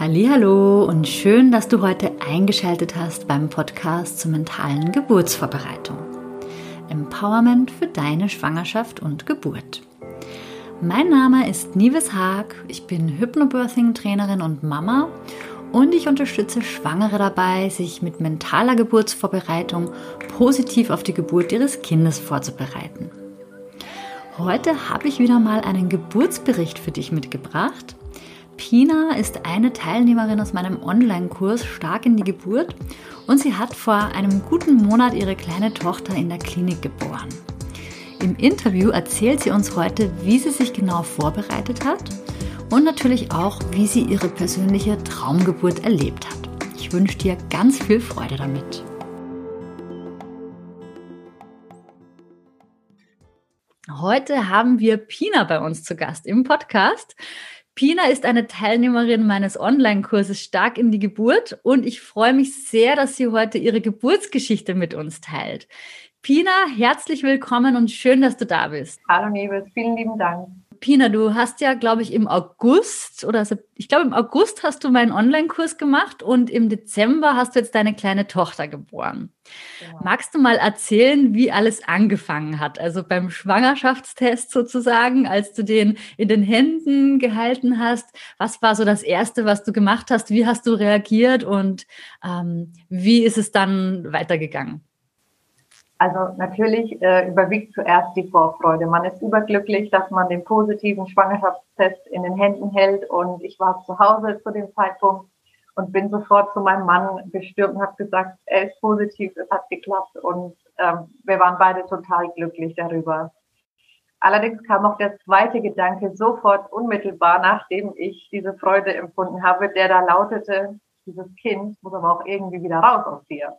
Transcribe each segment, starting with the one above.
Hallo und schön, dass du heute eingeschaltet hast beim Podcast zur mentalen Geburtsvorbereitung. Empowerment für deine Schwangerschaft und Geburt. Mein Name ist Nives Haag, ich bin Hypnobirthing Trainerin und Mama und ich unterstütze Schwangere dabei, sich mit mentaler Geburtsvorbereitung positiv auf die Geburt ihres Kindes vorzubereiten. Heute habe ich wieder mal einen Geburtsbericht für dich mitgebracht Pina ist eine Teilnehmerin aus meinem Online-Kurs Stark in die Geburt und sie hat vor einem guten Monat ihre kleine Tochter in der Klinik geboren. Im Interview erzählt sie uns heute, wie sie sich genau vorbereitet hat und natürlich auch, wie sie ihre persönliche Traumgeburt erlebt hat. Ich wünsche dir ganz viel Freude damit. Heute haben wir Pina bei uns zu Gast im Podcast. Pina ist eine Teilnehmerin meines Online-Kurses Stark in die Geburt und ich freue mich sehr, dass sie heute ihre Geburtsgeschichte mit uns teilt. Pina, herzlich willkommen und schön, dass du da bist. Hallo Nebel, vielen lieben Dank. Pina, du hast ja, glaube ich, im August oder ich glaube im August hast du meinen Online-Kurs gemacht und im Dezember hast du jetzt deine kleine Tochter geboren. Genau. Magst du mal erzählen, wie alles angefangen hat? Also beim Schwangerschaftstest sozusagen, als du den in den Händen gehalten hast, was war so das Erste, was du gemacht hast? Wie hast du reagiert und ähm, wie ist es dann weitergegangen? Also natürlich äh, überwiegt zuerst die Vorfreude. Man ist überglücklich, dass man den positiven Schwangerschaftstest in den Händen hält. Und ich war zu Hause zu dem Zeitpunkt und bin sofort zu meinem Mann gestürmt und habe gesagt, er ist positiv, es hat geklappt. Und ähm, wir waren beide total glücklich darüber. Allerdings kam auch der zweite Gedanke sofort unmittelbar, nachdem ich diese Freude empfunden habe, der da lautete, dieses Kind muss aber auch irgendwie wieder raus aus dir.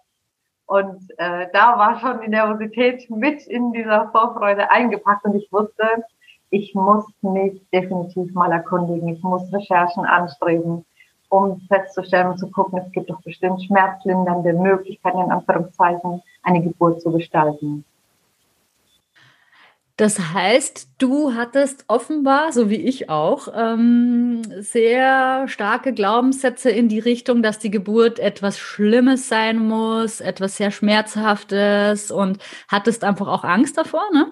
Und äh, da war schon die Nervosität mit in dieser Vorfreude eingepackt und ich wusste, ich muss mich definitiv mal erkundigen. Ich muss Recherchen anstreben, um festzustellen und zu gucken, es gibt doch bestimmt schmerzlindernde Möglichkeiten, in Anführungszeichen, eine Geburt zu gestalten. Das heißt, du hattest offenbar, so wie ich auch, ähm, sehr starke Glaubenssätze in die Richtung, dass die Geburt etwas Schlimmes sein muss, etwas sehr Schmerzhaftes und hattest einfach auch Angst davor, ne?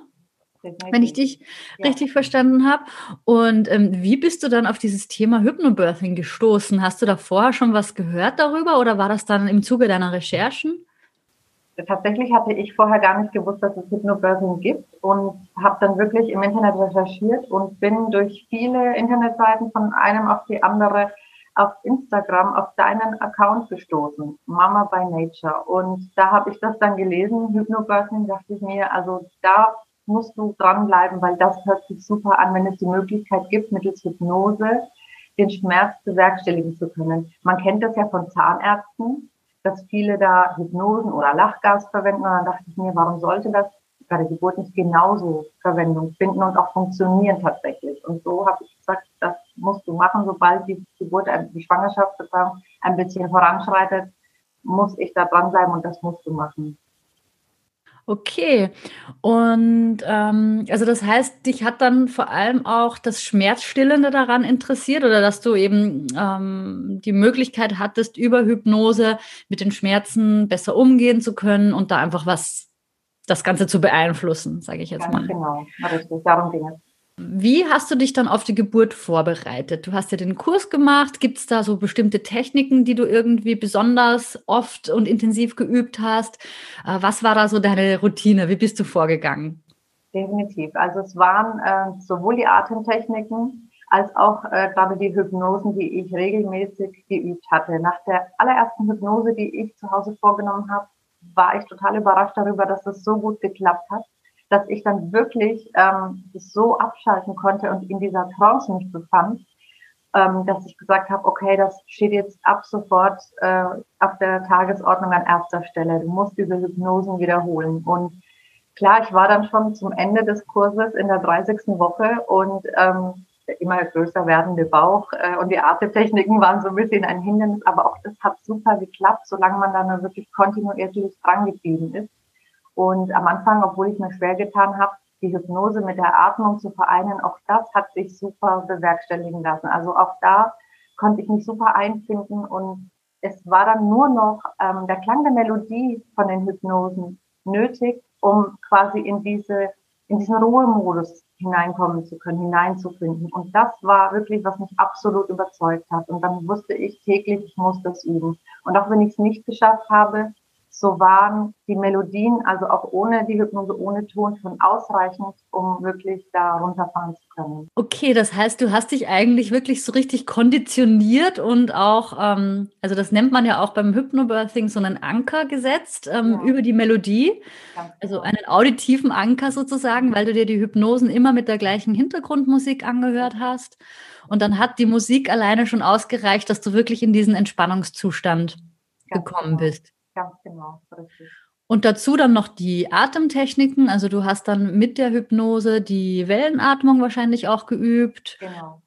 Wenn ich dich ja. richtig verstanden habe. Und ähm, wie bist du dann auf dieses Thema Hypnobirthing gestoßen? Hast du da vorher schon was gehört darüber oder war das dann im Zuge deiner Recherchen? Tatsächlich hatte ich vorher gar nicht gewusst, dass es Hypnobörsen gibt und habe dann wirklich im Internet recherchiert und bin durch viele Internetseiten von einem auf die andere auf Instagram auf deinen Account gestoßen, Mama by Nature. Und da habe ich das dann gelesen, Hypnobirthing, dachte ich mir, also da musst du dranbleiben, weil das hört sich super an, wenn es die Möglichkeit gibt, mittels Hypnose den Schmerz bewerkstelligen zu können. Man kennt das ja von Zahnärzten, dass viele da Hypnosen oder Lachgas verwenden. Und dann dachte ich mir, warum sollte das bei der Geburt nicht genauso Verwendung finden und auch funktionieren tatsächlich? Und so habe ich gesagt, das musst du machen, sobald die Geburt, die Schwangerschaft ein bisschen voranschreitet, muss ich da dranbleiben und das musst du machen. Okay. Und ähm, also das heißt, dich hat dann vor allem auch das Schmerzstillende daran interessiert oder dass du eben ähm, die Möglichkeit hattest, über Hypnose mit den Schmerzen besser umgehen zu können und da einfach was, das Ganze zu beeinflussen, sage ich jetzt ja, mal. Genau, richtig, darum ging es. Wie hast du dich dann auf die Geburt vorbereitet? Du hast ja den Kurs gemacht. Gibt es da so bestimmte Techniken, die du irgendwie besonders oft und intensiv geübt hast? Äh, was war da so deine Routine? Wie bist du vorgegangen? Definitiv. Also es waren äh, sowohl die Atemtechniken als auch äh, gerade die Hypnosen, die ich regelmäßig geübt hatte. Nach der allerersten Hypnose, die ich zu Hause vorgenommen habe, war ich total überrascht darüber, dass es so gut geklappt hat dass ich dann wirklich ähm, so abschalten konnte und in dieser Trance mich befand, ähm, dass ich gesagt habe, okay, das steht jetzt ab sofort äh, auf der Tagesordnung an erster Stelle. Du musst diese Hypnosen wiederholen. Und klar, ich war dann schon zum Ende des Kurses in der 30. Woche und ähm, der immer größer werdende Bauch äh, und die Atemtechniken waren so ein bisschen ein Hindernis, aber auch das hat super geklappt, solange man dann wirklich kontinuierlich dran geblieben ist. Und am Anfang, obwohl ich mir schwer getan habe, die Hypnose mit der Atmung zu vereinen, auch das hat sich super bewerkstelligen lassen. Also auch da konnte ich mich super einfinden und es war dann nur noch ähm, der Klang der Melodie von den Hypnosen nötig, um quasi in diese in diesen Ruhemodus hineinkommen zu können, hineinzufinden. Und das war wirklich, was mich absolut überzeugt hat. Und dann wusste ich täglich, ich muss das üben. Und auch wenn ich es nicht geschafft habe, so waren die Melodien, also auch ohne die Hypnose, ohne Ton, schon ausreichend, um wirklich da runterfahren zu können. Okay, das heißt, du hast dich eigentlich wirklich so richtig konditioniert und auch, ähm, also das nennt man ja auch beim Hypnobirthing so einen Anker gesetzt ähm, ja. über die Melodie, also genau. einen auditiven Anker sozusagen, weil du dir die Hypnosen immer mit der gleichen Hintergrundmusik angehört hast. Und dann hat die Musik alleine schon ausgereicht, dass du wirklich in diesen Entspannungszustand Ganz gekommen genau. bist. Ganz genau, richtig. Und dazu dann noch die Atemtechniken. Also du hast dann mit der Hypnose die Wellenatmung wahrscheinlich auch geübt. Genau.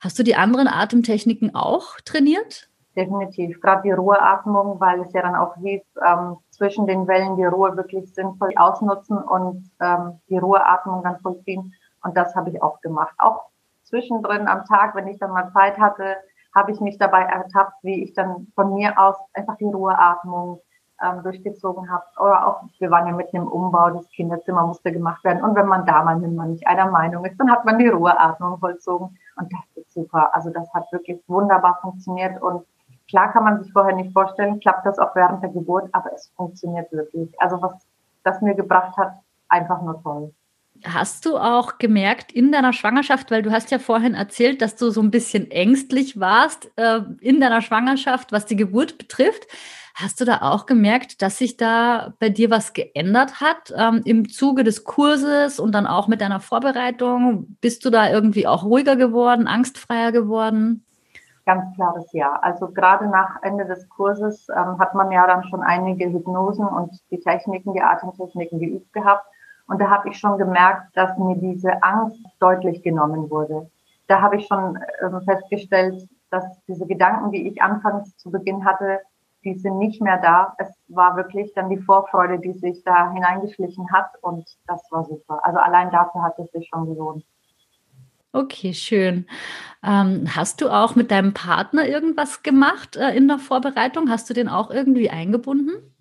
Hast du die anderen Atemtechniken auch trainiert? Definitiv. Gerade die Ruheatmung, weil es ja dann auch hieß, ähm, zwischen den Wellen die Ruhe wirklich sinnvoll ausnutzen und ähm, die Ruheatmung dann vollziehen. Und das habe ich auch gemacht. Auch zwischendrin am Tag, wenn ich dann mal Zeit hatte, habe ich mich dabei ertappt, wie ich dann von mir aus einfach die Ruheatmung ähm, durchgezogen habe. Oder auch, wir waren ja mitten im Umbau, das Kinderzimmer musste gemacht werden. Und wenn man da mal nicht einer Meinung ist, dann hat man die Ruheatmung vollzogen. Und das ist super. Also das hat wirklich wunderbar funktioniert. Und klar kann man sich vorher nicht vorstellen, klappt das auch während der Geburt, aber es funktioniert wirklich. Also was das mir gebracht hat, einfach nur toll. Hast du auch gemerkt in deiner Schwangerschaft, weil du hast ja vorhin erzählt, dass du so ein bisschen ängstlich warst äh, in deiner Schwangerschaft, was die Geburt betrifft. Hast du da auch gemerkt, dass sich da bei dir was geändert hat ähm, im Zuge des Kurses und dann auch mit deiner Vorbereitung? Bist du da irgendwie auch ruhiger geworden, angstfreier geworden? Ganz klares Ja. Also gerade nach Ende des Kurses ähm, hat man ja dann schon einige Hypnosen und die Techniken, die Atemtechniken geübt gehabt. Und da habe ich schon gemerkt, dass mir diese Angst deutlich genommen wurde. Da habe ich schon ähm, festgestellt, dass diese Gedanken, die ich anfangs zu Beginn hatte, die sind nicht mehr da. Es war wirklich dann die Vorfreude, die sich da hineingeschlichen hat und das war super. Also allein dafür hat es sich schon gelohnt. Okay, schön. Ähm, hast du auch mit deinem Partner irgendwas gemacht äh, in der Vorbereitung? Hast du den auch irgendwie eingebunden?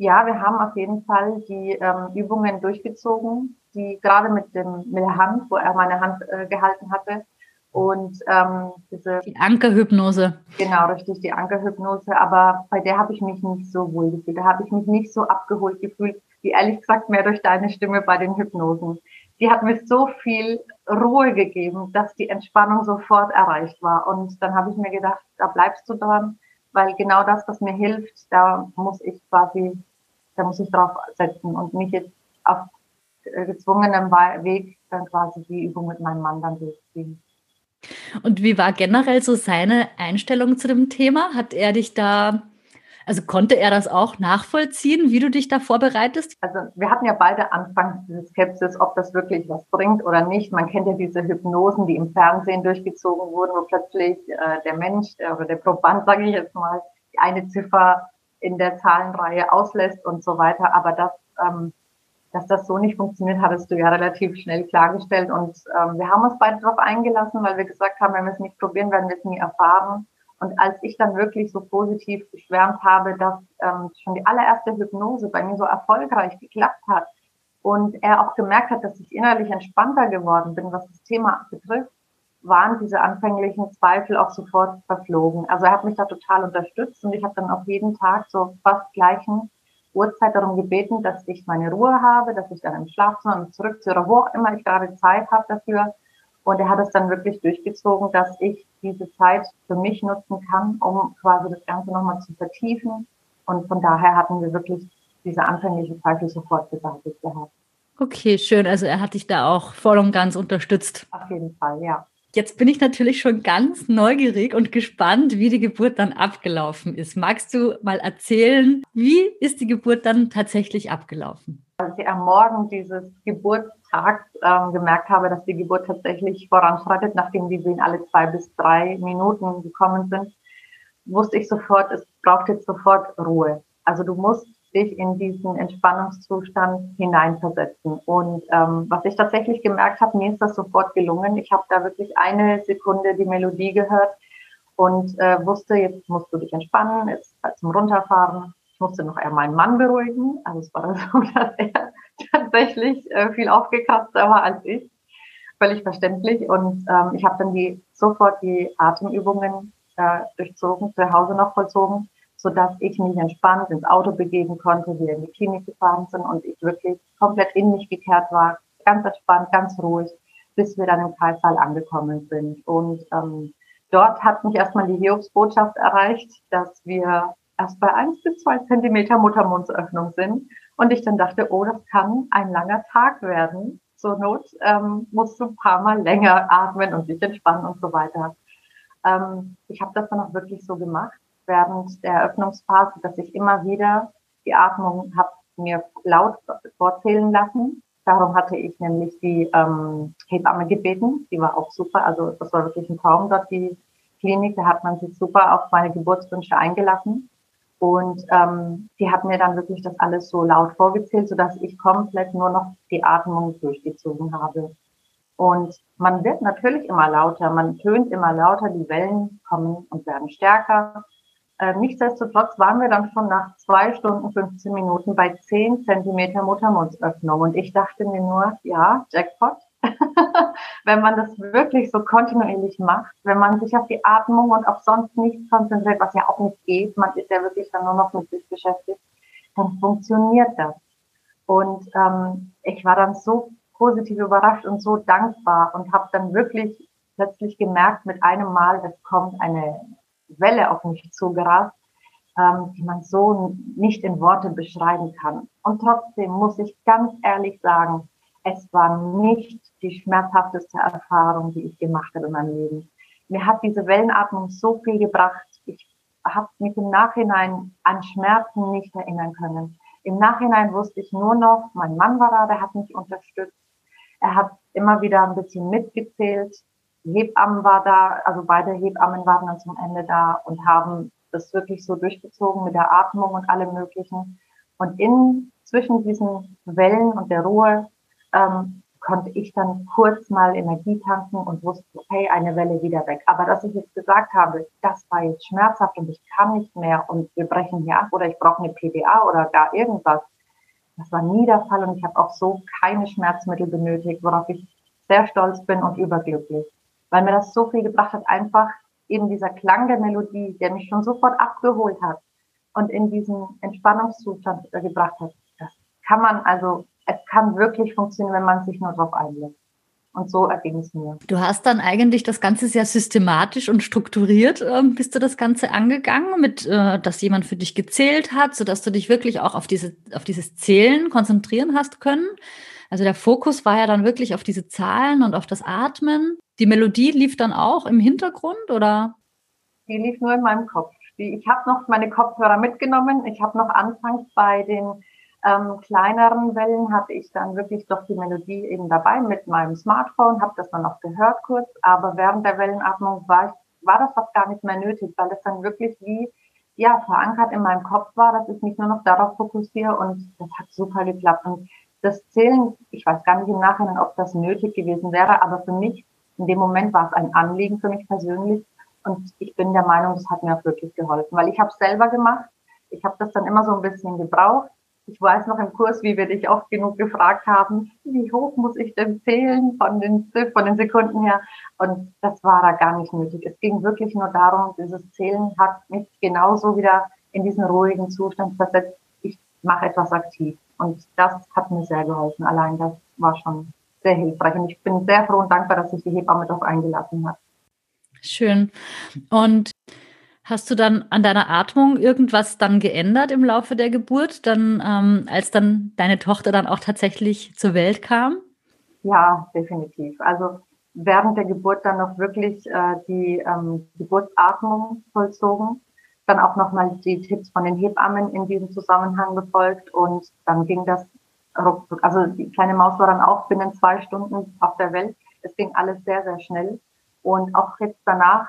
Ja, wir haben auf jeden Fall die ähm, Übungen durchgezogen, die gerade mit dem mit der Hand, wo er meine Hand äh, gehalten hatte. Und ähm, diese die Ankerhypnose. Genau, richtig, die Ankerhypnose. Aber bei der habe ich mich nicht so wohl gefühlt. Da habe ich mich nicht so abgeholt gefühlt, wie ehrlich gesagt mehr durch deine Stimme bei den Hypnosen. Die hat mir so viel Ruhe gegeben, dass die Entspannung sofort erreicht war. Und dann habe ich mir gedacht, da bleibst du dran, weil genau das, was mir hilft, da muss ich quasi da muss ich drauf setzen und mich jetzt auf äh, gezwungenem Weg dann quasi die Übung mit meinem Mann dann durchziehen. Und wie war generell so seine Einstellung zu dem Thema? Hat er dich da, also konnte er das auch nachvollziehen, wie du dich da vorbereitest? Also wir hatten ja beide anfangs diese Skepsis, ob das wirklich was bringt oder nicht. Man kennt ja diese Hypnosen, die im Fernsehen durchgezogen wurden, wo plötzlich äh, der Mensch äh, oder der Proband, sage ich jetzt mal, die eine Ziffer in der Zahlenreihe auslässt und so weiter. Aber das, ähm, dass das so nicht funktioniert, hattest du ja relativ schnell klargestellt. Und ähm, wir haben uns beide darauf eingelassen, weil wir gesagt haben, wenn wir es nicht probieren, werden wir es nie erfahren. Und als ich dann wirklich so positiv geschwärmt habe, dass ähm, schon die allererste Hypnose bei mir so erfolgreich geklappt hat und er auch gemerkt hat, dass ich innerlich entspannter geworden bin, was das Thema betrifft, waren diese anfänglichen Zweifel auch sofort verflogen. Also er hat mich da total unterstützt und ich habe dann auch jeden Tag so fast gleichen Uhrzeit darum gebeten, dass ich meine Ruhe habe, dass ich dann im Schlafzimmer zurückziehe oder wo auch immer ich gerade Zeit habe dafür. Und er hat es dann wirklich durchgezogen, dass ich diese Zeit für mich nutzen kann, um quasi das Ganze nochmal zu vertiefen. Und von daher hatten wir wirklich diese anfänglichen Zweifel sofort beseitigt gehabt. Okay, schön. Also er hat dich da auch voll und ganz unterstützt. Auf jeden Fall, ja. Jetzt bin ich natürlich schon ganz neugierig und gespannt, wie die Geburt dann abgelaufen ist. Magst du mal erzählen, wie ist die Geburt dann tatsächlich abgelaufen? Als ich am Morgen dieses Geburtstags ähm, gemerkt habe, dass die Geburt tatsächlich voranschreitet, nachdem die Wehen alle zwei bis drei Minuten gekommen sind, wusste ich sofort, es braucht jetzt sofort Ruhe. Also du musst dich in diesen Entspannungszustand hineinversetzen. Und ähm, was ich tatsächlich gemerkt habe, mir ist das sofort gelungen. Ich habe da wirklich eine Sekunde die Melodie gehört und äh, wusste, jetzt musst du dich entspannen, jetzt halt zum Runterfahren. Ich musste noch eher meinen Mann beruhigen. Also es war so, dass er tatsächlich äh, viel aufgekratzer war als ich. Völlig verständlich. Und ähm, ich habe dann die sofort die Atemübungen äh, durchzogen, zu Hause noch vollzogen, so dass ich mich entspannt ins Auto begeben konnte, wir in die Klinik gefahren sind und ich wirklich komplett in mich gekehrt war, ganz entspannt, ganz ruhig, bis wir dann im Kreissaal angekommen sind. Und ähm, dort hat mich erstmal die Hiobsbotschaft erreicht, dass wir erst bei eins bis zwei Zentimeter Muttermundsöffnung sind. Und ich dann dachte, oh, das kann ein langer Tag werden. Zur Not ähm, musst du ein paar Mal länger atmen und dich entspannen und so weiter. Ähm, ich habe das dann auch wirklich so gemacht während der Eröffnungsphase, dass ich immer wieder die Atmung habe mir laut vorzählen lassen. Darum hatte ich nämlich die ähm, Hebamme gebeten. Die war auch super. Also das war wirklich ein Traum dort, die Klinik. Da hat man sich super auf meine Geburtswünsche eingelassen. Und ähm, die hat mir dann wirklich das alles so laut vorgezählt, sodass ich komplett nur noch die Atmung durchgezogen habe. Und man wird natürlich immer lauter, man tönt immer lauter, die Wellen kommen und werden stärker. Äh, nichtsdestotrotz waren wir dann schon nach zwei Stunden, 15 Minuten bei 10 Zentimeter Muttermundsöffnung. Und ich dachte mir nur, ja, Jackpot. wenn man das wirklich so kontinuierlich macht, wenn man sich auf die Atmung und auf sonst nichts konzentriert, was ja auch nicht geht, man ist ja wirklich dann nur noch mit sich beschäftigt, dann funktioniert das. Und ähm, ich war dann so positiv überrascht und so dankbar und habe dann wirklich plötzlich gemerkt, mit einem Mal, es kommt eine Welle auf mich zugerast, ähm, die man so nicht in Worte beschreiben kann. Und trotzdem muss ich ganz ehrlich sagen, es war nicht die schmerzhafteste Erfahrung, die ich gemacht habe in meinem Leben. Mir hat diese Wellenatmung so viel gebracht. Ich habe mich im Nachhinein an Schmerzen nicht erinnern können. Im Nachhinein wusste ich nur noch, mein Mann war da, der hat mich unterstützt. Er hat immer wieder ein bisschen mitgezählt. Hebammen war da, also beide Hebammen waren dann zum Ende da und haben das wirklich so durchgezogen mit der Atmung und allem Möglichen. Und in zwischen diesen Wellen und der Ruhe ähm, konnte ich dann kurz mal Energie tanken und wusste, okay, eine Welle wieder weg. Aber dass ich jetzt gesagt habe, das war jetzt schmerzhaft und ich kann nicht mehr und wir brechen hier ab oder ich brauche eine PDA oder gar irgendwas, das war nie der Fall und ich habe auch so keine Schmerzmittel benötigt, worauf ich sehr stolz bin und überglücklich weil mir das so viel gebracht hat, einfach eben dieser Klang der Melodie, der mich schon sofort abgeholt hat und in diesen Entspannungszustand gebracht hat. Das kann man also, es kann wirklich funktionieren, wenn man sich nur darauf einlässt. Und so erging es mir. Du hast dann eigentlich das Ganze sehr systematisch und strukturiert, äh, bist du das Ganze angegangen, mit, äh, dass jemand für dich gezählt hat, sodass du dich wirklich auch auf, diese, auf dieses Zählen konzentrieren hast können. Also der Fokus war ja dann wirklich auf diese Zahlen und auf das Atmen. Die Melodie lief dann auch im Hintergrund oder? Die lief nur in meinem Kopf. Ich habe noch meine Kopfhörer mitgenommen. Ich habe noch anfangs bei den ähm, kleineren Wellen hatte ich dann wirklich doch die Melodie eben dabei mit meinem Smartphone, habe das dann noch gehört kurz, aber während der Wellenatmung war, ich, war das fast gar nicht mehr nötig, weil es dann wirklich wie ja verankert in meinem Kopf war, dass ich mich nur noch darauf fokussiere und das hat super geklappt. Und das Zählen, ich weiß gar nicht im Nachhinein, ob das nötig gewesen wäre, aber für mich, in dem Moment war es ein Anliegen für mich persönlich. Und ich bin der Meinung, das hat mir auch wirklich geholfen, weil ich habe es selber gemacht. Ich habe das dann immer so ein bisschen gebraucht. Ich weiß noch im Kurs, wie wir dich oft genug gefragt haben, wie hoch muss ich denn zählen von den, von den Sekunden her? Und das war da gar nicht nötig. Es ging wirklich nur darum, dieses Zählen hat mich genauso wieder in diesen ruhigen Zustand versetzt. Ich mache etwas aktiv. Und das hat mir sehr geholfen. Allein das war schon sehr hilfreich. Und ich bin sehr froh und dankbar, dass sich die Hebamme darauf eingelassen hat. Schön. Und hast du dann an deiner Atmung irgendwas dann geändert im Laufe der Geburt, dann ähm, als dann deine Tochter dann auch tatsächlich zur Welt kam? Ja, definitiv. Also während der Geburt dann noch wirklich äh, die ähm, Geburtsatmung vollzogen dann auch nochmal die Tipps von den Hebammen in diesem Zusammenhang befolgt und dann ging das ruckzuck. Also die kleine Maus war dann auch binnen zwei Stunden auf der Welt. Es ging alles sehr, sehr schnell. Und auch jetzt danach,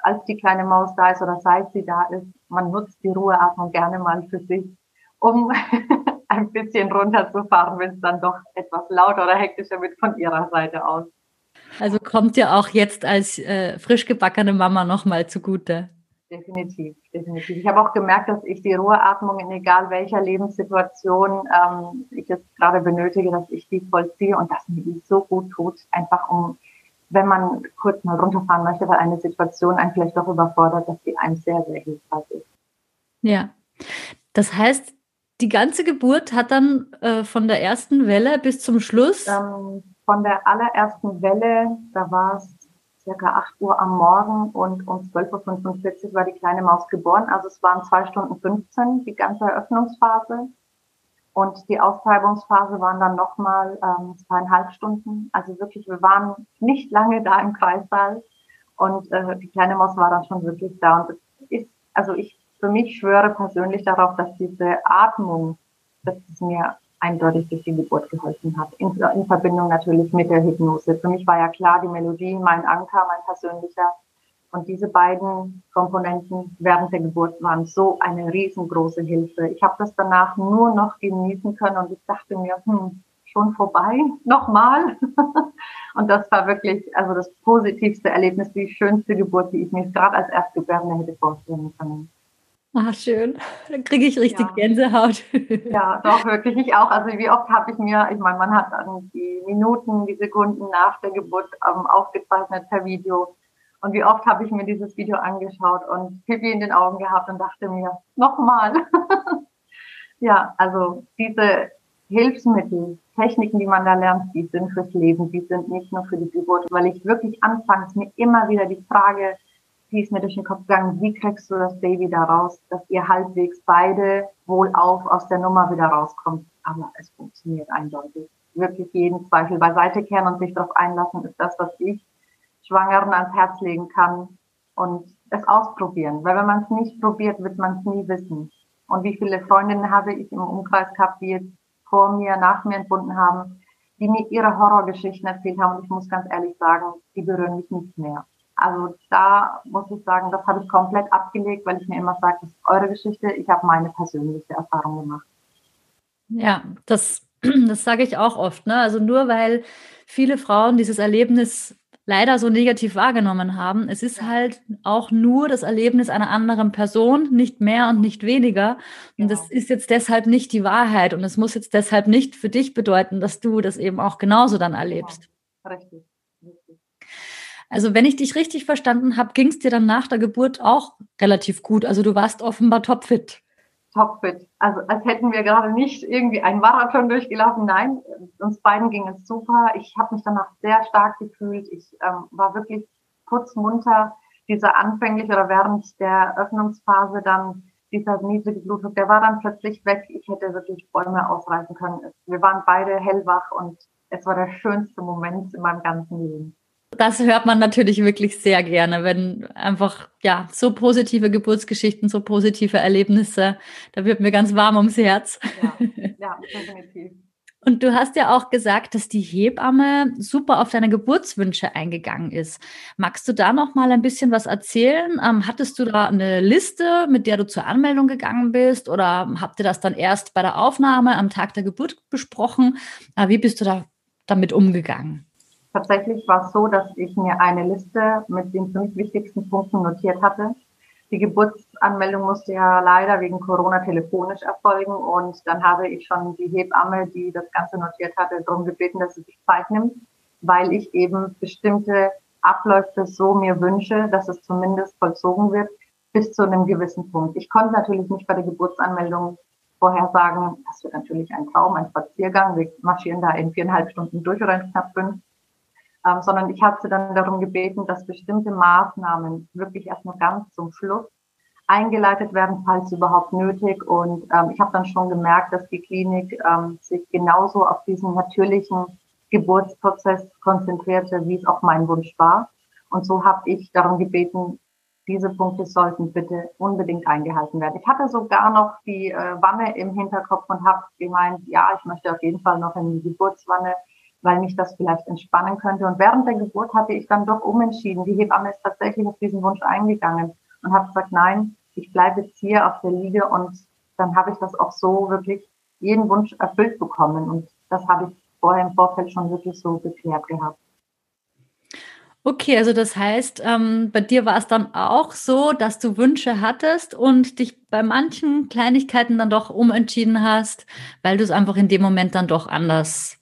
als die kleine Maus da ist oder seit sie da ist, man nutzt die Ruheatmung gerne mal für sich, um ein bisschen runterzufahren, wenn es dann doch etwas lauter oder hektischer wird von ihrer Seite aus. Also kommt ja auch jetzt als äh, frisch gebackene Mama nochmal zugute. Definitiv, definitiv. Ich habe auch gemerkt, dass ich die Ruheatmung in egal welcher Lebenssituation ähm, ich jetzt gerade benötige, dass ich die vollziehe und dass mir die so gut tut, einfach um, wenn man kurz mal runterfahren möchte, weil eine Situation einen vielleicht doch überfordert, dass die einem sehr, sehr hilfreich ist. Ja, das heißt, die ganze Geburt hat dann äh, von der ersten Welle bis zum Schluss? Ähm, von der allerersten Welle, da war es circa 8 Uhr am Morgen und um 12.45 Uhr war die kleine Maus geboren. Also es waren zwei Stunden 15, die ganze Eröffnungsphase. Und die Austreibungsphase waren dann nochmal ähm, zweieinhalb Stunden. Also wirklich, wir waren nicht lange da im Kreissaal. Und äh, die kleine Maus war dann schon wirklich da. Und es ist, also ich für mich schwöre persönlich darauf, dass diese Atmung, dass es mir eindeutig durch die Geburt geholfen hat. In, in, Verbindung natürlich mit der Hypnose. Für mich war ja klar, die Melodie, mein Anker, mein persönlicher. Und diese beiden Komponenten während der Geburt waren so eine riesengroße Hilfe. Ich habe das danach nur noch genießen können und ich dachte mir, hm, schon vorbei, nochmal. und das war wirklich also das positivste Erlebnis, die schönste Geburt, die ich mir gerade als Erstgebärende hätte vorstellen können. Ah, schön. Dann kriege ich richtig ja. Gänsehaut. Ja, doch, wirklich. Ich auch. Also wie oft habe ich mir, ich meine, man hat dann die Minuten, die Sekunden nach der Geburt ähm, aufgezeichnet per Video. Und wie oft habe ich mir dieses Video angeschaut und Pipi in den Augen gehabt und dachte mir, nochmal. ja, also diese Hilfsmittel, Techniken, die man da lernt, die sind fürs Leben, die sind nicht nur für die Geburt, weil ich wirklich anfangs mir immer wieder die Frage die ist mir durch den Kopf gegangen, wie kriegst du das Baby da raus, dass ihr halbwegs beide wohlauf aus der Nummer wieder rauskommt. Aber es funktioniert eindeutig. Wirklich jeden Zweifel beiseite kehren und sich darauf einlassen, ist das, was ich Schwangeren ans Herz legen kann und es ausprobieren. Weil wenn man es nicht probiert, wird man es nie wissen. Und wie viele Freundinnen habe ich im Umkreis gehabt, die jetzt vor mir, nach mir entbunden haben, die mir ihre Horrorgeschichten erzählt haben. Und ich muss ganz ehrlich sagen, die berühren mich nicht mehr. Also da muss ich sagen, das habe ich komplett abgelegt, weil ich mir immer sage, das ist eure Geschichte, ich habe meine persönliche Erfahrung gemacht. Ja, das, das sage ich auch oft. Ne? Also nur weil viele Frauen dieses Erlebnis leider so negativ wahrgenommen haben. Es ist halt auch nur das Erlebnis einer anderen Person, nicht mehr und nicht weniger. Und das genau. ist jetzt deshalb nicht die Wahrheit. Und es muss jetzt deshalb nicht für dich bedeuten, dass du das eben auch genauso dann erlebst. Genau. Richtig. Also wenn ich dich richtig verstanden habe, ging es dir dann nach der Geburt auch relativ gut. Also du warst offenbar topfit. Topfit. Also als hätten wir gerade nicht irgendwie einen Marathon durchgelaufen. Nein, uns beiden ging es super. Ich habe mich danach sehr stark gefühlt. Ich ähm, war wirklich kurz munter. Dieser anfänglich oder während der Öffnungsphase dann dieser niedrige Blutdruck, der war dann plötzlich weg. Ich hätte wirklich Bäume ausreißen können. Wir waren beide hellwach und es war der schönste Moment in meinem ganzen Leben das hört man natürlich wirklich sehr gerne, wenn einfach ja so positive Geburtsgeschichten, so positive Erlebnisse, da wird mir ganz warm ums Herz. Ja, ja definitiv. Und du hast ja auch gesagt, dass die Hebamme super auf deine Geburtswünsche eingegangen ist. Magst du da noch mal ein bisschen was erzählen? Ähm, hattest du da eine Liste, mit der du zur Anmeldung gegangen bist, oder habt ihr das dann erst bei der Aufnahme am Tag der Geburt besprochen? Äh, wie bist du da damit umgegangen? Tatsächlich war es so, dass ich mir eine Liste mit den fünf wichtigsten Punkten notiert hatte. Die Geburtsanmeldung musste ja leider wegen Corona telefonisch erfolgen und dann habe ich schon die Hebamme, die das Ganze notiert hatte, darum gebeten, dass sie sich Zeit nimmt, weil ich eben bestimmte Abläufe so mir wünsche, dass es zumindest vollzogen wird bis zu einem gewissen Punkt. Ich konnte natürlich nicht bei der Geburtsanmeldung vorher sagen, das wird natürlich ein Traum, ein Spaziergang. Wir marschieren da in viereinhalb Stunden durch oder in knapp fünf ähm, sondern ich habe sie dann darum gebeten, dass bestimmte Maßnahmen wirklich erst nur ganz zum Schluss eingeleitet werden, falls überhaupt nötig. Und ähm, ich habe dann schon gemerkt, dass die Klinik ähm, sich genauso auf diesen natürlichen Geburtsprozess konzentrierte, wie es auch mein Wunsch war. Und so habe ich darum gebeten, diese Punkte sollten bitte unbedingt eingehalten werden. Ich hatte sogar noch die äh, Wanne im Hinterkopf und habe gemeint, ja, ich möchte auf jeden Fall noch in die Geburtswanne weil mich das vielleicht entspannen könnte. Und während der Geburt hatte ich dann doch umentschieden. Die Hebamme ist tatsächlich auf diesen Wunsch eingegangen und habe gesagt, nein, ich bleibe jetzt hier auf der Liege und dann habe ich das auch so wirklich jeden Wunsch erfüllt bekommen. Und das habe ich vorher im Vorfeld schon wirklich so geklärt gehabt. Okay, also das heißt, ähm, bei dir war es dann auch so, dass du Wünsche hattest und dich bei manchen Kleinigkeiten dann doch umentschieden hast, weil du es einfach in dem Moment dann doch anders,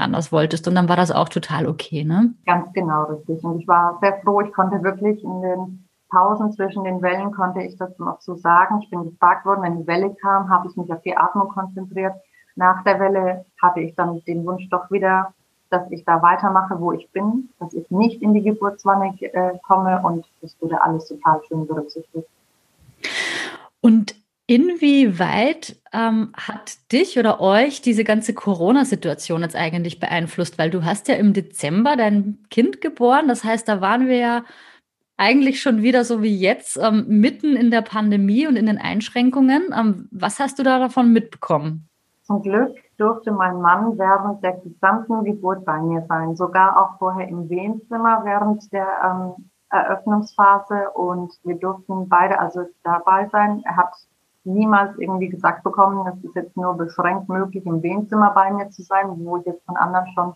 anders wolltest. Und dann war das auch total okay, ne? Ganz genau, richtig. Und ich war sehr froh, ich konnte wirklich in den Pausen zwischen den Wellen konnte ich das noch so sagen. Ich bin gefragt worden, wenn die Welle kam, habe ich mich auf die Atmung konzentriert. Nach der Welle hatte ich dann den Wunsch doch wieder dass ich da weitermache, wo ich bin, dass ich nicht in die Geburtswanne äh, komme und das wurde alles total schön berücksichtigt. Und inwieweit ähm, hat dich oder euch diese ganze Corona-Situation jetzt eigentlich beeinflusst? Weil du hast ja im Dezember dein Kind geboren, das heißt, da waren wir ja eigentlich schon wieder so wie jetzt ähm, mitten in der Pandemie und in den Einschränkungen. Ähm, was hast du da davon mitbekommen? Zum Glück durfte mein Mann während der gesamten Geburt bei mir sein, sogar auch vorher im Wehenzimmer während der ähm, Eröffnungsphase und wir durften beide also dabei sein. Er hat niemals irgendwie gesagt bekommen, es ist jetzt nur beschränkt möglich, im Wehenzimmer bei mir zu sein, wo ich jetzt von anderen schon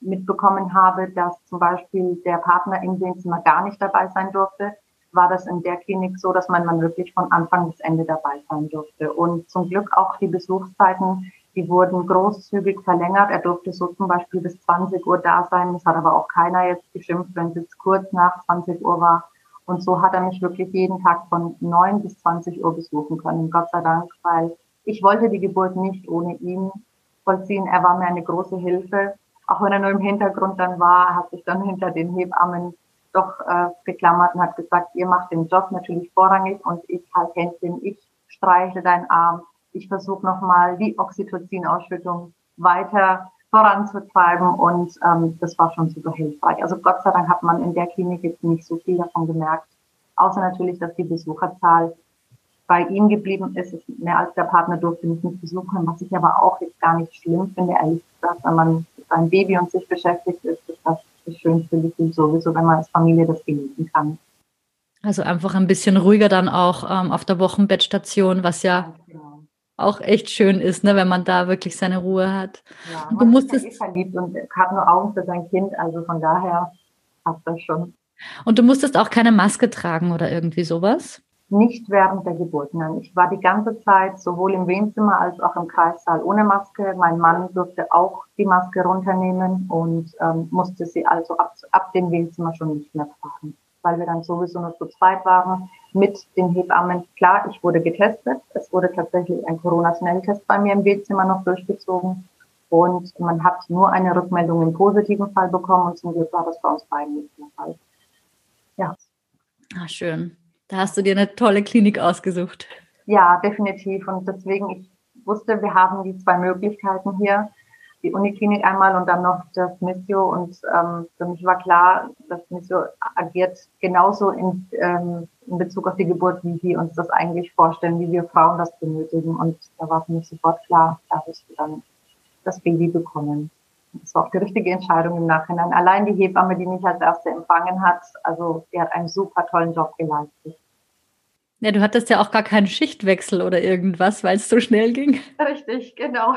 mitbekommen habe, dass zum Beispiel der Partner im Wehenzimmer gar nicht dabei sein durfte, war das in der Klinik so, dass man, wirklich von Anfang bis Ende dabei sein durfte. Und zum Glück auch die Besuchszeiten die wurden großzügig verlängert. Er durfte so zum Beispiel bis 20 Uhr da sein. Es hat aber auch keiner jetzt geschimpft, wenn es jetzt kurz nach 20 Uhr war. Und so hat er mich wirklich jeden Tag von 9 bis 20 Uhr besuchen können. Gott sei Dank, weil ich wollte die Geburt nicht ohne ihn vollziehen. Er war mir eine große Hilfe. Auch wenn er nur im Hintergrund dann war, hat sich dann hinter den Hebammen doch äh, geklammert und hat gesagt, ihr macht den Job natürlich vorrangig und ich halt Händchen, ich streichle deinen Arm, ich versuche nochmal die Oxytocin-Ausschüttung weiter voranzutreiben und ähm, das war schon super hilfreich. Also Gott sei Dank hat man in der Klinik jetzt nicht so viel davon gemerkt, außer natürlich, dass die Besucherzahl bei ihm geblieben ist. Mehr als der Partner durfte mich nicht besuchen, was ich aber auch jetzt gar nicht schlimm finde, ehrlich gesagt, wenn man mit seinem Baby und sich beschäftigt ist, ist das das schönste Gefühl sowieso, wenn man als Familie das genießen kann. Also einfach ein bisschen ruhiger dann auch ähm, auf der Wochenbettstation, was ja auch echt schön ist, ne, wenn man da wirklich seine Ruhe hat. Ja, und du musstest eh verliebt und hat nur Augen für sein Kind, also von daher passt das schon. Und du musstest auch keine Maske tragen oder irgendwie sowas? Nicht während der Geburt, nein. Ich war die ganze Zeit sowohl im Wehenzimmer als auch im Kreissaal ohne Maske. Mein Mann durfte auch die Maske runternehmen und ähm, musste sie also ab, ab dem Wehenzimmer schon nicht mehr tragen weil wir dann sowieso nur zu zweit waren mit den Hebammen. Klar, ich wurde getestet. Es wurde tatsächlich ein Corona-Schnelltest bei mir im Bildzimmer noch durchgezogen. Und man hat nur eine Rückmeldung im positiven Fall bekommen und zum Glück war das bei uns beiden nicht der Fall. Ja. Ah, schön. Da hast du dir eine tolle Klinik ausgesucht. Ja, definitiv. Und deswegen, ich wusste, wir haben die zwei Möglichkeiten hier die Uniklinik einmal und dann noch das Missio. Und ähm, für mich war klar, das Missio agiert genauso in, ähm, in Bezug auf die Geburt, wie wir uns das eigentlich vorstellen, wie wir Frauen das benötigen. Und da war für mich sofort klar, da wirst du dann das Baby bekommen. Das war auch die richtige Entscheidung im Nachhinein. Allein die Hebamme, die mich als erste empfangen hat, also die hat einen super tollen Job geleistet. Ja, du hattest ja auch gar keinen Schichtwechsel oder irgendwas, weil es so schnell ging. Richtig, genau.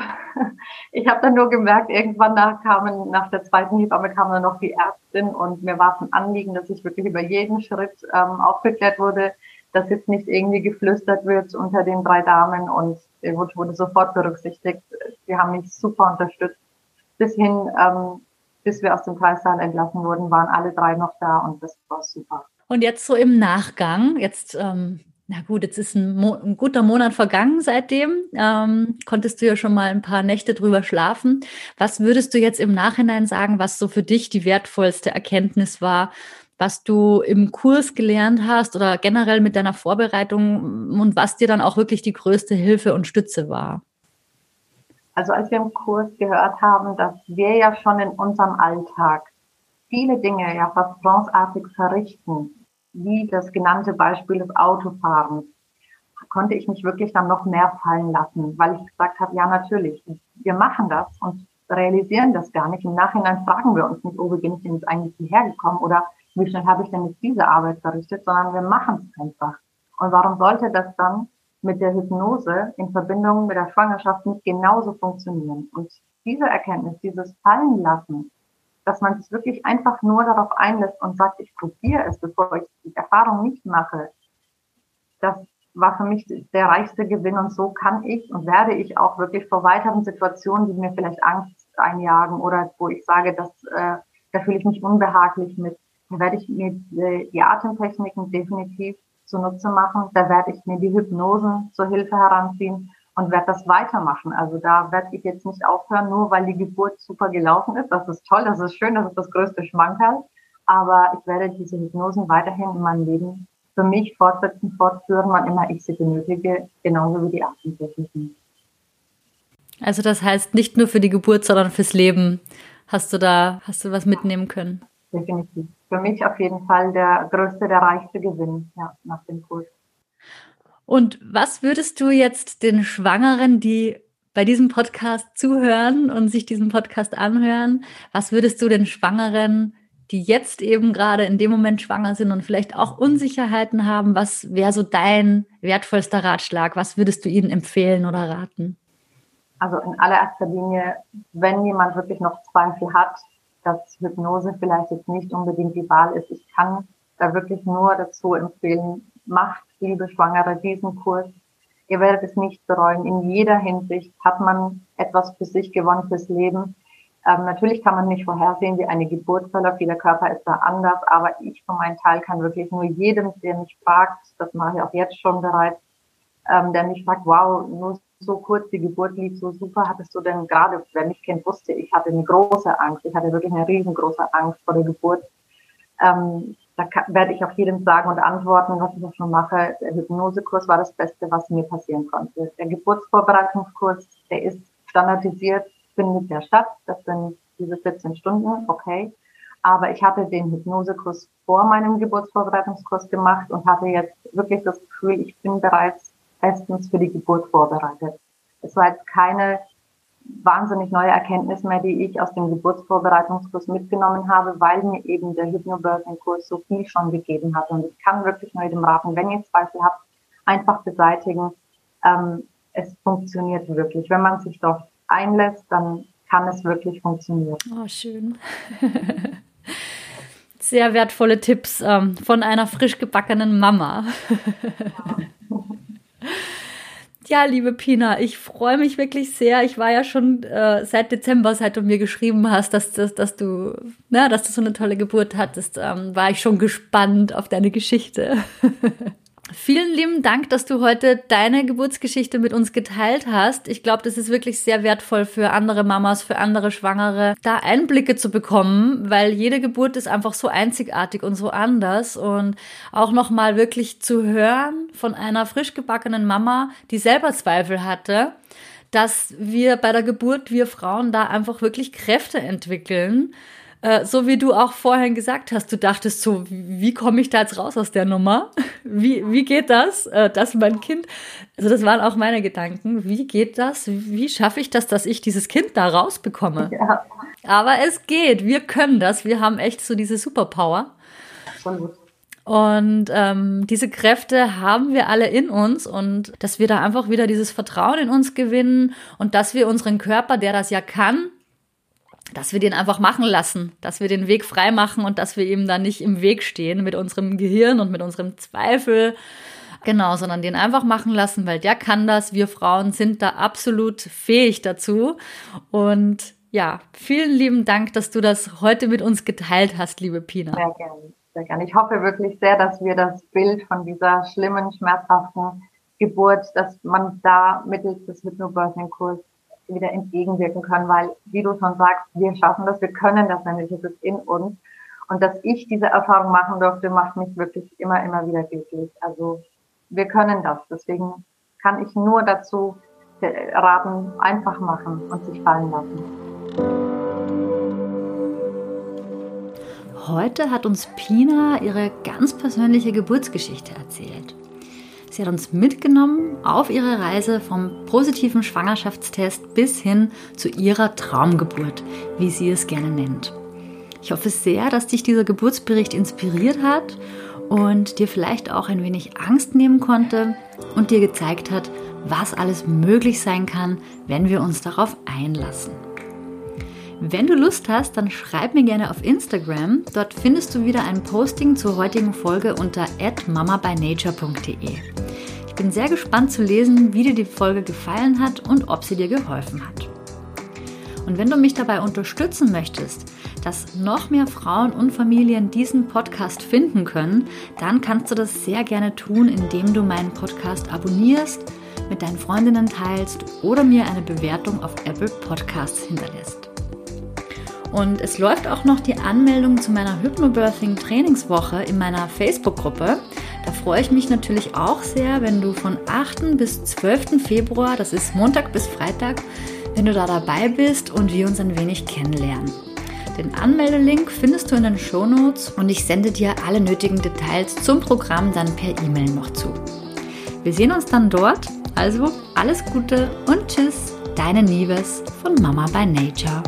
Ich habe dann nur gemerkt, irgendwann nach, kamen, nach der zweiten Hebamme kam dann noch die Ärztin und mir war es ein Anliegen, dass ich wirklich über jeden Schritt ähm, aufgeklärt wurde, dass jetzt nicht irgendwie geflüstert wird unter den drei Damen und wurde sofort berücksichtigt. Sie haben mich super unterstützt. Bis hin, ähm, bis wir aus dem Kreissaal entlassen wurden, waren alle drei noch da und das war super. Und jetzt so im Nachgang, jetzt ähm, na gut, jetzt ist ein, Mo ein guter Monat vergangen seitdem. Ähm, konntest du ja schon mal ein paar Nächte drüber schlafen. Was würdest du jetzt im Nachhinein sagen, was so für dich die wertvollste Erkenntnis war, was du im Kurs gelernt hast oder generell mit deiner Vorbereitung und was dir dann auch wirklich die größte Hilfe und Stütze war? Also als wir im Kurs gehört haben, dass wir ja schon in unserem Alltag viele Dinge ja vertrauensartig verrichten, wie das genannte Beispiel des Autofahrens, konnte ich mich wirklich dann noch mehr fallen lassen, weil ich gesagt habe, ja natürlich, wir machen das und realisieren das gar nicht. Im Nachhinein fragen wir uns nicht, oh, wie bin ich denn jetzt eigentlich hierher gekommen oder wie schnell habe ich denn jetzt diese Arbeit verrichtet, sondern wir machen es einfach. Und warum sollte das dann mit der Hypnose in Verbindung mit der Schwangerschaft nicht genauso funktionieren? Und diese Erkenntnis, dieses Fallenlassen, dass man sich wirklich einfach nur darauf einlässt und sagt, ich probiere es, bevor ich die Erfahrung nicht mache. Das war für mich der reichste Gewinn und so kann ich und werde ich auch wirklich vor weiteren Situationen, die mir vielleicht Angst einjagen oder wo ich sage, dass, äh, da fühle ich mich unbehaglich mit, da werde ich mir die, die Atemtechniken definitiv zunutze machen, da werde ich mir die Hypnosen zur Hilfe heranziehen und werde das weitermachen. Also da werde ich jetzt nicht aufhören, nur weil die Geburt super gelaufen ist. Das ist toll, das ist schön, das ist das größte Schmankerl. Aber ich werde diese Hypnosen weiterhin in meinem Leben für mich fortsetzen, fortführen, wann immer ich sie benötige, genauso wie die Atemtechniken. Also das heißt nicht nur für die Geburt, sondern fürs Leben hast du da, hast du was mitnehmen können? Definitiv. Für mich auf jeden Fall der größte, der reichste Gewinn, ja, nach dem Kurs. Und was würdest du jetzt den Schwangeren, die bei diesem Podcast zuhören und sich diesen Podcast anhören, was würdest du den Schwangeren die jetzt eben gerade in dem Moment schwanger sind und vielleicht auch Unsicherheiten haben, was wäre so dein wertvollster Ratschlag? Was würdest du ihnen empfehlen oder raten? Also in allererster Linie, wenn jemand wirklich noch Zweifel hat, dass Hypnose vielleicht jetzt nicht unbedingt die Wahl ist, ich kann da wirklich nur dazu empfehlen, macht, liebe Schwangere, diesen Kurs. Ihr werdet es nicht bereuen. In jeder Hinsicht hat man etwas für sich gewonnen fürs Leben. Ähm, natürlich kann man nicht vorhersehen, wie eine Geburt verläuft. Jeder Körper ist da anders. Aber ich von meinem Teil kann wirklich nur jedem, der mich fragt, das mache ich auch jetzt schon bereits, ähm, der mich fragt, wow, nur so kurz, die Geburt lief so super. Hattest du denn gerade, wer mich kennt, wusste, ich hatte eine große Angst. Ich hatte wirklich eine riesengroße Angst vor der Geburt. Ähm, da werde ich auch jedem sagen und antworten, was ich auch schon mache. Der Hypnosekurs war das Beste, was mir passieren konnte. Der Geburtsvorbereitungskurs, der ist standardisiert findet der statt. Das sind diese 14 Stunden, okay. Aber ich hatte den Hypnosekurs vor meinem Geburtsvorbereitungskurs gemacht und hatte jetzt wirklich das Gefühl, ich bin bereits bestens für die Geburt vorbereitet. Es war jetzt keine wahnsinnig neue Erkenntnis mehr, die ich aus dem Geburtsvorbereitungskurs mitgenommen habe, weil mir eben der Hypnobirthing-Kurs so viel schon gegeben hat. Und ich kann wirklich nur jedem raten, wenn ihr Zweifel habt, einfach beseitigen. Ähm, es funktioniert wirklich. Wenn man sich dort einlässt, dann kann es wirklich funktionieren. Oh, schön. Sehr wertvolle Tipps ähm, von einer frisch gebackenen Mama. Ja, liebe Pina, ich freue mich wirklich sehr. Ich war ja schon äh, seit Dezember, seit du mir geschrieben hast, dass, dass, dass du, na, dass du so eine tolle Geburt hattest, ähm, war ich schon gespannt auf deine Geschichte. Vielen lieben Dank, dass du heute deine Geburtsgeschichte mit uns geteilt hast. Ich glaube, das ist wirklich sehr wertvoll für andere Mamas, für andere Schwangere, da Einblicke zu bekommen, weil jede Geburt ist einfach so einzigartig und so anders und auch nochmal wirklich zu hören von einer frisch gebackenen Mama, die selber Zweifel hatte, dass wir bei der Geburt, wir Frauen da einfach wirklich Kräfte entwickeln äh, so wie du auch vorhin gesagt hast, du dachtest so, wie komme ich da jetzt raus aus der Nummer? Wie, wie geht das, äh, dass mein Kind, also das waren auch meine Gedanken, wie geht das? Wie schaffe ich das, dass ich dieses Kind da rausbekomme? Ja. Aber es geht, wir können das, wir haben echt so diese Superpower. Und ähm, diese Kräfte haben wir alle in uns und dass wir da einfach wieder dieses Vertrauen in uns gewinnen und dass wir unseren Körper, der das ja kann, dass wir den einfach machen lassen, dass wir den Weg frei machen und dass wir ihm dann nicht im Weg stehen mit unserem Gehirn und mit unserem Zweifel. Genau, sondern den einfach machen lassen, weil der kann das. Wir Frauen sind da absolut fähig dazu. Und ja, vielen lieben Dank, dass du das heute mit uns geteilt hast, liebe Pina. Sehr gerne, sehr gerne. Ich hoffe wirklich sehr, dass wir das Bild von dieser schlimmen, schmerzhaften Geburt, dass man da mittels des Hypnobirthing-Kurs wieder entgegenwirken können, weil, wie du schon sagst, wir schaffen das, wir können das nämlich, es ist in uns. Und dass ich diese Erfahrung machen durfte, macht mich wirklich immer, immer wieder glücklich. Also wir können das. Deswegen kann ich nur dazu raten, einfach machen und sich fallen lassen. Heute hat uns Pina ihre ganz persönliche Geburtsgeschichte erzählt. Sie hat uns mitgenommen auf ihre Reise vom positiven Schwangerschaftstest bis hin zu ihrer Traumgeburt, wie sie es gerne nennt. Ich hoffe sehr, dass dich dieser Geburtsbericht inspiriert hat und dir vielleicht auch ein wenig Angst nehmen konnte und dir gezeigt hat, was alles möglich sein kann, wenn wir uns darauf einlassen. Wenn du Lust hast, dann schreib mir gerne auf Instagram. Dort findest du wieder ein Posting zur heutigen Folge unter mamabynature.de. Ich bin sehr gespannt zu lesen, wie dir die Folge gefallen hat und ob sie dir geholfen hat. Und wenn du mich dabei unterstützen möchtest, dass noch mehr Frauen und Familien diesen Podcast finden können, dann kannst du das sehr gerne tun, indem du meinen Podcast abonnierst, mit deinen Freundinnen teilst oder mir eine Bewertung auf Apple Podcasts hinterlässt. Und es läuft auch noch die Anmeldung zu meiner Hypnobirthing Trainingswoche in meiner Facebook-Gruppe. Freue ich mich natürlich auch sehr, wenn du von 8. bis 12. Februar, das ist Montag bis Freitag, wenn du da dabei bist und wir uns ein wenig kennenlernen. Den Anmeldelink findest du in den Show Notes und ich sende dir alle nötigen Details zum Programm dann per E-Mail noch zu. Wir sehen uns dann dort. Also alles Gute und Tschüss, deine Nieves von Mama by Nature.